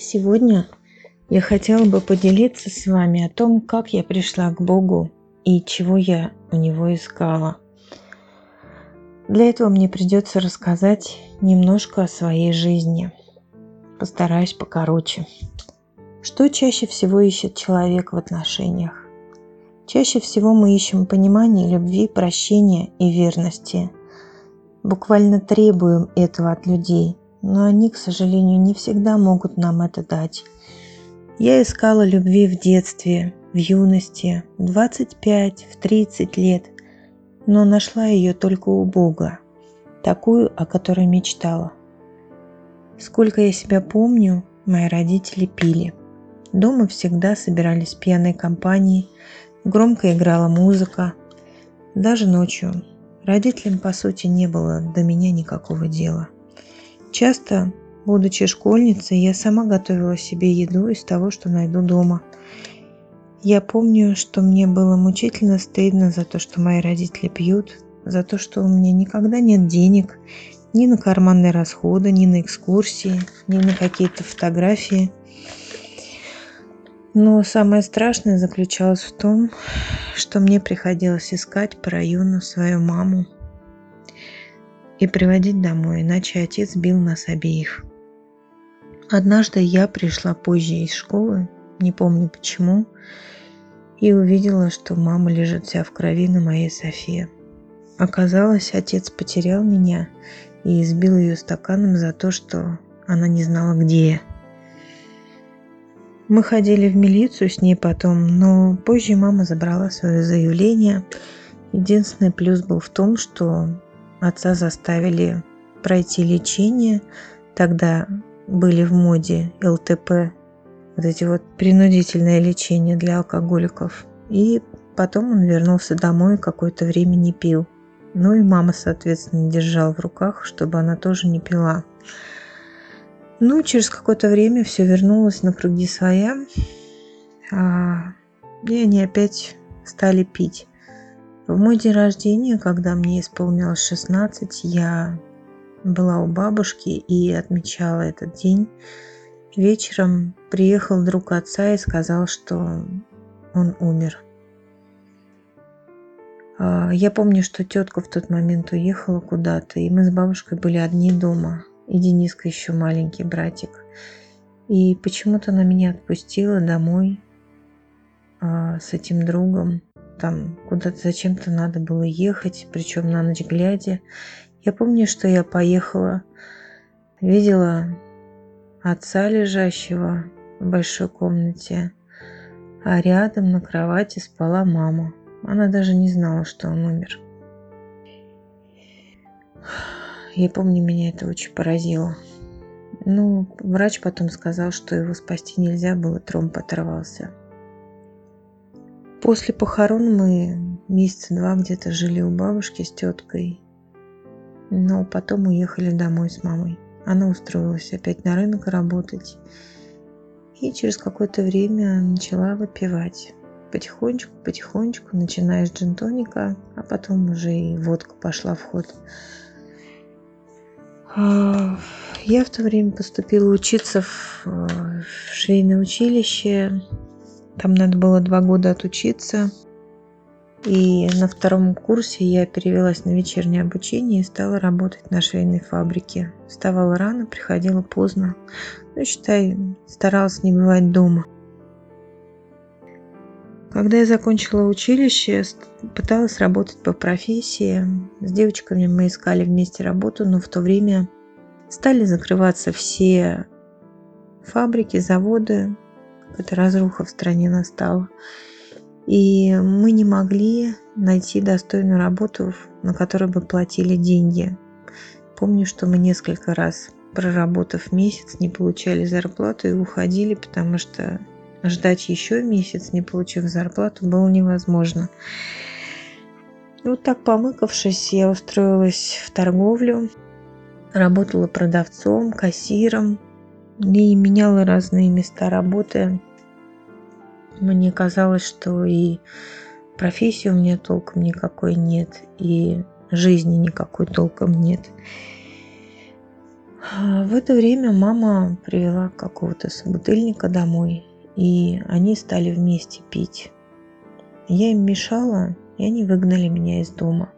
Сегодня я хотела бы поделиться с вами о том, как я пришла к Богу и чего я у Него искала. Для этого мне придется рассказать немножко о своей жизни. Постараюсь покороче. Что чаще всего ищет человек в отношениях? Чаще всего мы ищем понимание, любви, прощения и верности. Буквально требуем этого от людей – но они, к сожалению, не всегда могут нам это дать. Я искала любви в детстве, в юности, в 25, в 30 лет, но нашла ее только у Бога, такую, о которой мечтала. Сколько я себя помню, мои родители пили. Дома всегда собирались пьяные компании, громко играла музыка. Даже ночью. Родителям, по сути, не было до меня никакого дела – Часто, будучи школьницей, я сама готовила себе еду из того, что найду дома. Я помню, что мне было мучительно стыдно за то, что мои родители пьют, за то, что у меня никогда нет денег ни на карманные расходы, ни на экскурсии, ни на какие-то фотографии. Но самое страшное заключалось в том, что мне приходилось искать по району свою маму, и приводить домой, иначе отец бил нас обеих. Однажды я пришла позже из школы, не помню почему, и увидела, что мама лежит вся в крови на моей Софе. Оказалось, отец потерял меня и избил ее стаканом за то, что она не знала, где я. Мы ходили в милицию с ней потом, но позже мама забрала свое заявление. Единственный плюс был в том, что Отца заставили пройти лечение. Тогда были в моде ЛТП, вот эти вот принудительное лечение для алкоголиков. И потом он вернулся домой и какое-то время не пил. Ну и мама, соответственно, держала в руках, чтобы она тоже не пила. Ну, через какое-то время все вернулось на круги своя. А, и они опять стали пить. В мой день рождения, когда мне исполнилось 16, я была у бабушки и отмечала этот день. Вечером приехал друг отца и сказал, что он умер. А, я помню, что тетка в тот момент уехала куда-то, и мы с бабушкой были одни дома. И Дениска еще маленький братик. И почему-то она меня отпустила домой а, с этим другом там куда-то зачем-то надо было ехать, причем на ночь глядя. Я помню, что я поехала, видела отца лежащего в большой комнате, а рядом на кровати спала мама. Она даже не знала, что он умер. Я помню, меня это очень поразило. Ну, врач потом сказал, что его спасти нельзя было, тромб оторвался. После похорон мы месяца два где-то жили у бабушки с теткой, но потом уехали домой с мамой. Она устроилась опять на рынок работать и через какое-то время начала выпивать. Потихонечку, потихонечку, начиная с джинтоника, а потом уже и водка пошла в ход. А, я в то время поступила учиться в швейное училище, там надо было два года отучиться. И на втором курсе я перевелась на вечернее обучение и стала работать на швейной фабрике. Вставала рано, приходила поздно. Ну, считай, старалась не бывать дома. Когда я закончила училище, пыталась работать по профессии. С девочками мы искали вместе работу, но в то время стали закрываться все фабрики, заводы, какая-то разруха в стране настала. И мы не могли найти достойную работу, на которой бы платили деньги. Помню, что мы несколько раз, проработав месяц, не получали зарплату и уходили, потому что ждать еще месяц, не получив зарплату, было невозможно. И вот так помыкавшись, я устроилась в торговлю, работала продавцом, кассиром, и меняла разные места работы. Мне казалось, что и профессии у меня толком никакой нет, и жизни никакой толком нет. А, в это время мама привела какого-то собутыльника домой, и они стали вместе пить. Я им мешала, и они выгнали меня из дома.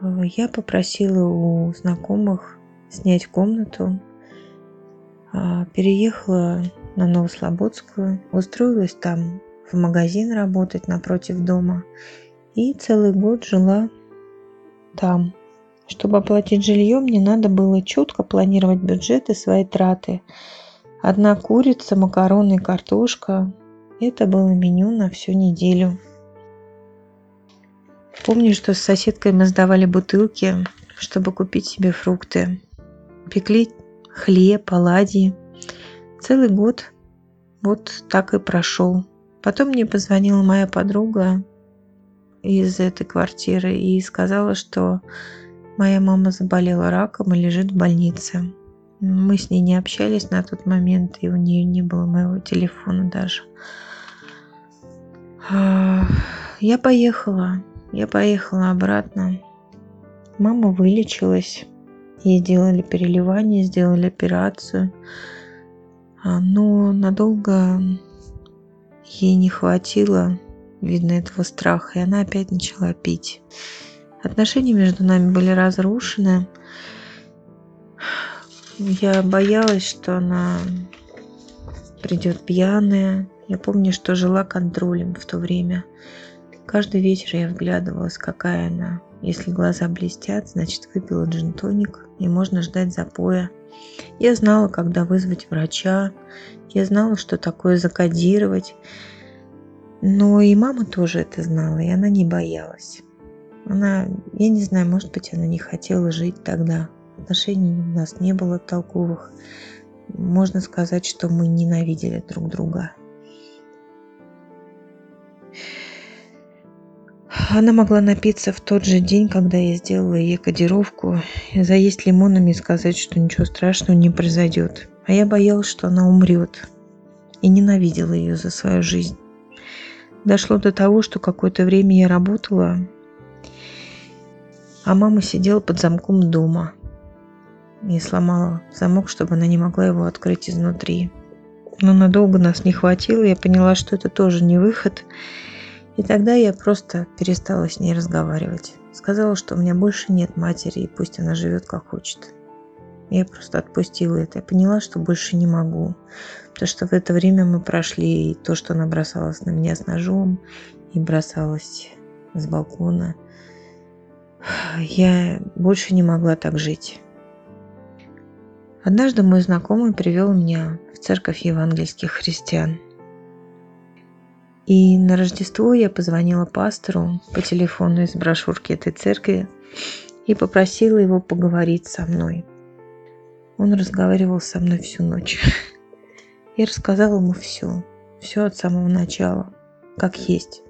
А, я попросила у знакомых снять комнату, переехала на Новослободскую, устроилась там в магазин работать напротив дома и целый год жила там. Чтобы оплатить жилье, мне надо было четко планировать бюджет и свои траты. Одна курица, макароны и картошка – это было меню на всю неделю. Помню, что с соседкой мы сдавали бутылки, чтобы купить себе фрукты. Пекли хлеб, оладьи. Целый год вот так и прошел. Потом мне позвонила моя подруга из этой квартиры и сказала, что моя мама заболела раком и лежит в больнице. Мы с ней не общались на тот момент, и у нее не было моего телефона даже. А, я поехала, я поехала обратно. Мама вылечилась. Ей сделали переливание, сделали операцию. А, но надолго ей не хватило, видно, этого страха, и она опять начала пить. Отношения между нами были разрушены. Я боялась, что она придет пьяная. Я помню, что жила контролем в то время. Каждый вечер я вглядывалась, какая она. Если глаза блестят, значит выпила джин-тоник, и можно ждать запоя. Я знала, когда вызвать врача, я знала, что такое закодировать. Но и мама тоже это знала, и она не боялась. Она, я не знаю, может быть, она не хотела жить тогда. Отношений у нас не было толковых. Можно сказать, что мы ненавидели друг друга. Она могла напиться в тот же день, когда я сделала ей кодировку, заесть лимонами и сказать, что ничего страшного не произойдет. А я боялась, что она умрет. И ненавидела ее за свою жизнь. Дошло до того, что какое-то время я работала, а мама сидела под замком дома и сломала замок, чтобы она не могла его открыть изнутри. Но надолго нас не хватило, я поняла, что это тоже не выход, и тогда я просто перестала с ней разговаривать. Сказала, что у меня больше нет матери, и пусть она живет как хочет. Я просто отпустила это. Я поняла, что больше не могу. Потому что в это время мы прошли и то, что она бросалась на меня с ножом, и бросалась с балкона. Я больше не могла так жить. Однажды мой знакомый привел меня в церковь евангельских христиан – и на Рождество я позвонила пастору по телефону из брошюрки этой церкви и попросила его поговорить со мной. Он разговаривал со мной всю ночь. Я рассказала ему все, все от самого начала, как есть.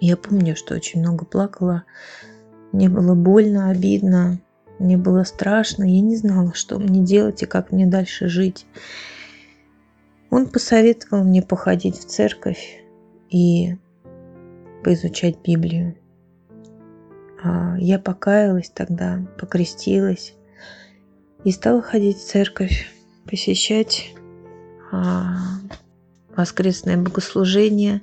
Я помню, что очень много плакала. Мне было больно, обидно, мне было страшно. Я не знала, что мне делать и как мне дальше жить. Он посоветовал мне походить в церковь и поизучать Библию. А я покаялась тогда, покрестилась и стала ходить в церковь, посещать а, воскресное богослужение,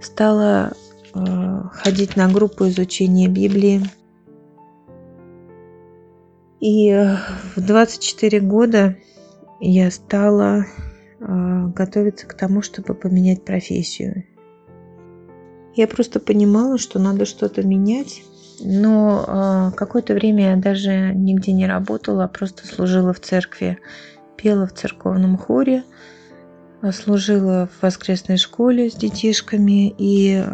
стала а, ходить на группу изучения Библии. И в 24 года я стала готовиться к тому, чтобы поменять профессию. Я просто понимала, что надо что-то менять, но а, какое-то время я даже нигде не работала, а просто служила в церкви, пела в церковном хоре, служила в воскресной школе с детишками и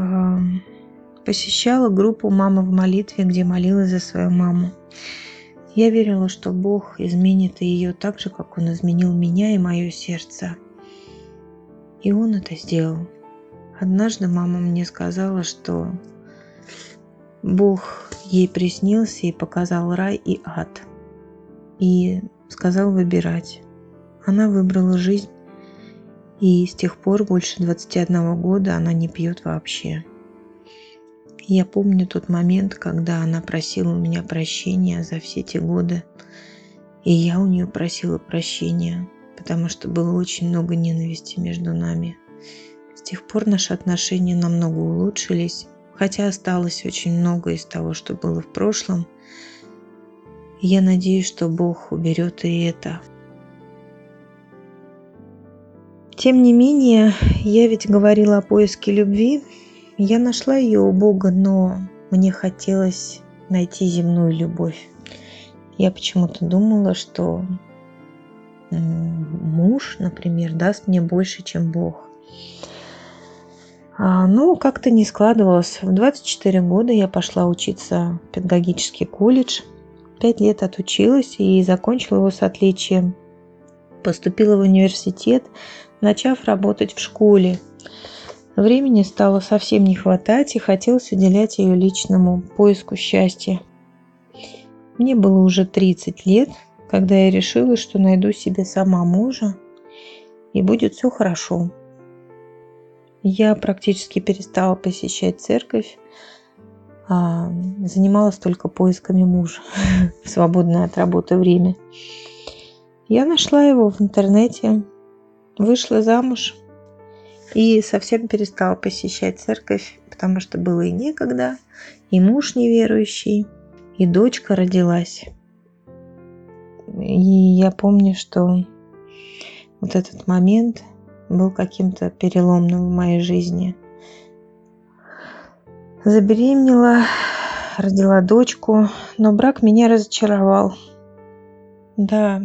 посещала группу «Мама в молитве», где молилась за свою маму. Я верила, что Бог изменит ее так же, как Он изменил меня и мое сердце. И Он это сделал. Однажды мама мне сказала, что Бог ей приснился и показал рай и ад. И сказал выбирать. Она выбрала жизнь, и с тех пор больше 21 года она не пьет вообще. Я помню тот момент, когда она просила у меня прощения за все те годы. И я у нее просила прощения, потому что было очень много ненависти между нами. С тех пор наши отношения намного улучшились, хотя осталось очень много из того, что было в прошлом. я надеюсь, что Бог уберет и это. Тем не менее, я ведь говорила о поиске любви. Я нашла ее у Бога, но мне хотелось найти земную любовь. Я почему-то думала, что муж, например, даст мне больше, чем Бог. А, ну, как-то не складывалось. В 24 года я пошла учиться в педагогический колледж. Пять лет отучилась и закончила его с отличием. Поступила в университет, начав работать в школе. Времени стало совсем не хватать и хотелось уделять ее личному поиску счастья. Мне было уже 30 лет, когда я решила, что найду себе сама мужа и будет все хорошо. Я практически перестала посещать церковь, а занималась только поисками мужа в свободное от работы время. Я нашла его в интернете, вышла замуж и совсем перестала посещать церковь, потому что было и некогда, и муж неверующий, и дочка родилась. И я помню, что вот этот момент был каким-то переломным в моей жизни. Забеременела, родила дочку, но брак меня разочаровал. Да,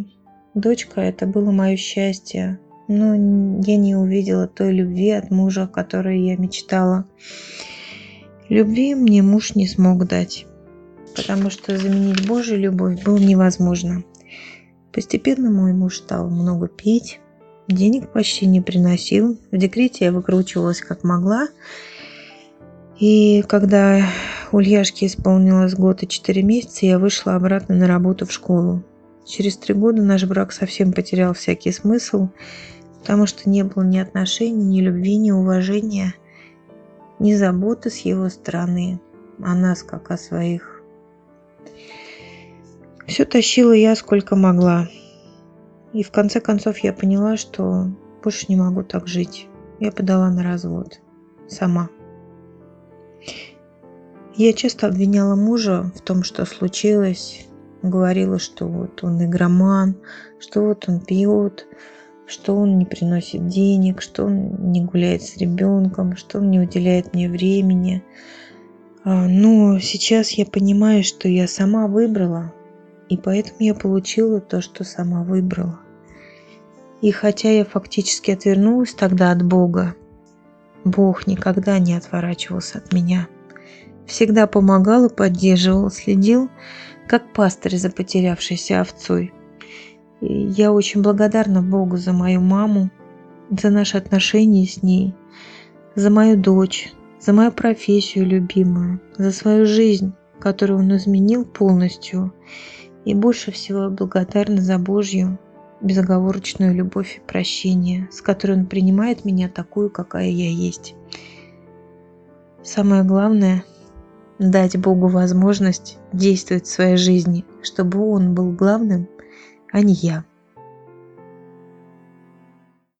дочка это было мое счастье, но я не увидела той любви от мужа, о которой я мечтала. Любви мне муж не смог дать, потому что заменить Божью любовь было невозможно. Постепенно мой муж стал много пить, денег почти не приносил. В декрете я выкручивалась как могла. И когда Ульяшке исполнилось год и четыре месяца, я вышла обратно на работу в школу. Через три года наш брак совсем потерял всякий смысл, потому что не было ни отношений, ни любви, ни уважения, ни заботы с его стороны о нас, как о своих. Все тащила я сколько могла. И в конце концов я поняла, что больше не могу так жить. Я подала на развод. Сама. Я часто обвиняла мужа в том, что случилось. Говорила, что вот он игроман, что вот он пьет, что он не приносит денег, что он не гуляет с ребенком, что он не уделяет мне времени. А, но сейчас я понимаю, что я сама выбрала, и поэтому я получила то, что сама выбрала. И хотя я фактически отвернулась тогда от Бога, Бог никогда не отворачивался от меня. Всегда помогал и поддерживал, следил, как пастырь за потерявшейся овцой – я очень благодарна Богу за мою маму, за наши отношения с ней, за мою дочь, за мою профессию любимую, за свою жизнь, которую он изменил полностью. И больше всего благодарна за Божью безоговорочную любовь и прощение, с которой он принимает меня такую, какая я есть. Самое главное – дать Богу возможность действовать в своей жизни, чтобы Он был главным а не я.